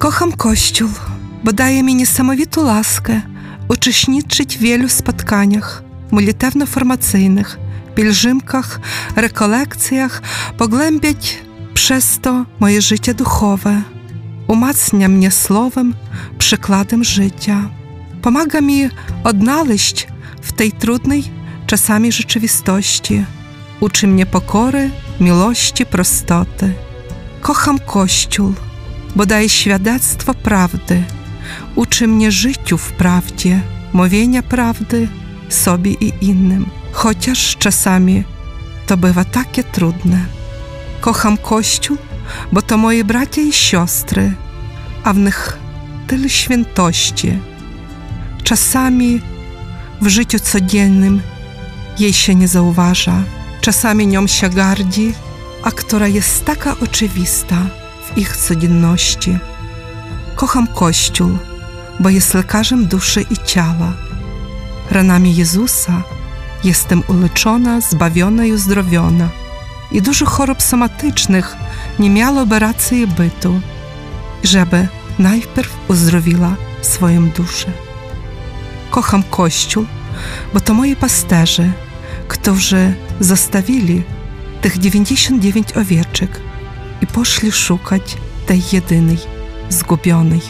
Kocham Kościół, bo daje mi niesamowitą laskę uczestniczyć w wielu spotkaniach modlitewno-formacyjnych, pielgrzymkach, rekolekcjach, pogłębiać przez to moje życie duchowe. Umacnia mnie słowem, przykładem życia. Pomaga mi odnaleźć w tej trudnej czasami rzeczywistości. Uczy mnie pokory, miłości, prostoty. Kocham Kościół bo daje świadectwo prawdy. Uczy mnie życiu w prawdzie, mówienia prawdy sobie i innym, chociaż czasami to bywa takie trudne. Kocham Kościół, bo to moje bracia i siostry, a w nich tyle świętości. Czasami w życiu codziennym jej się nie zauważa, czasami nią się gardzi, a która jest taka oczywista ich codzienności. Kocham Kościół, bo jest lekarzem duszy i ciała. Ranami Jezusa jestem uleczona, zbawiona i uzdrowiona. I dużo chorób somatycznych nie miałoby racji bytu, żeby najpierw uzdrowiła swoją duszę. Kocham Kościół, bo to moi pasterze, którzy zostawili tych 99 owieczek пошли шукать, той jedynej, zgubionej.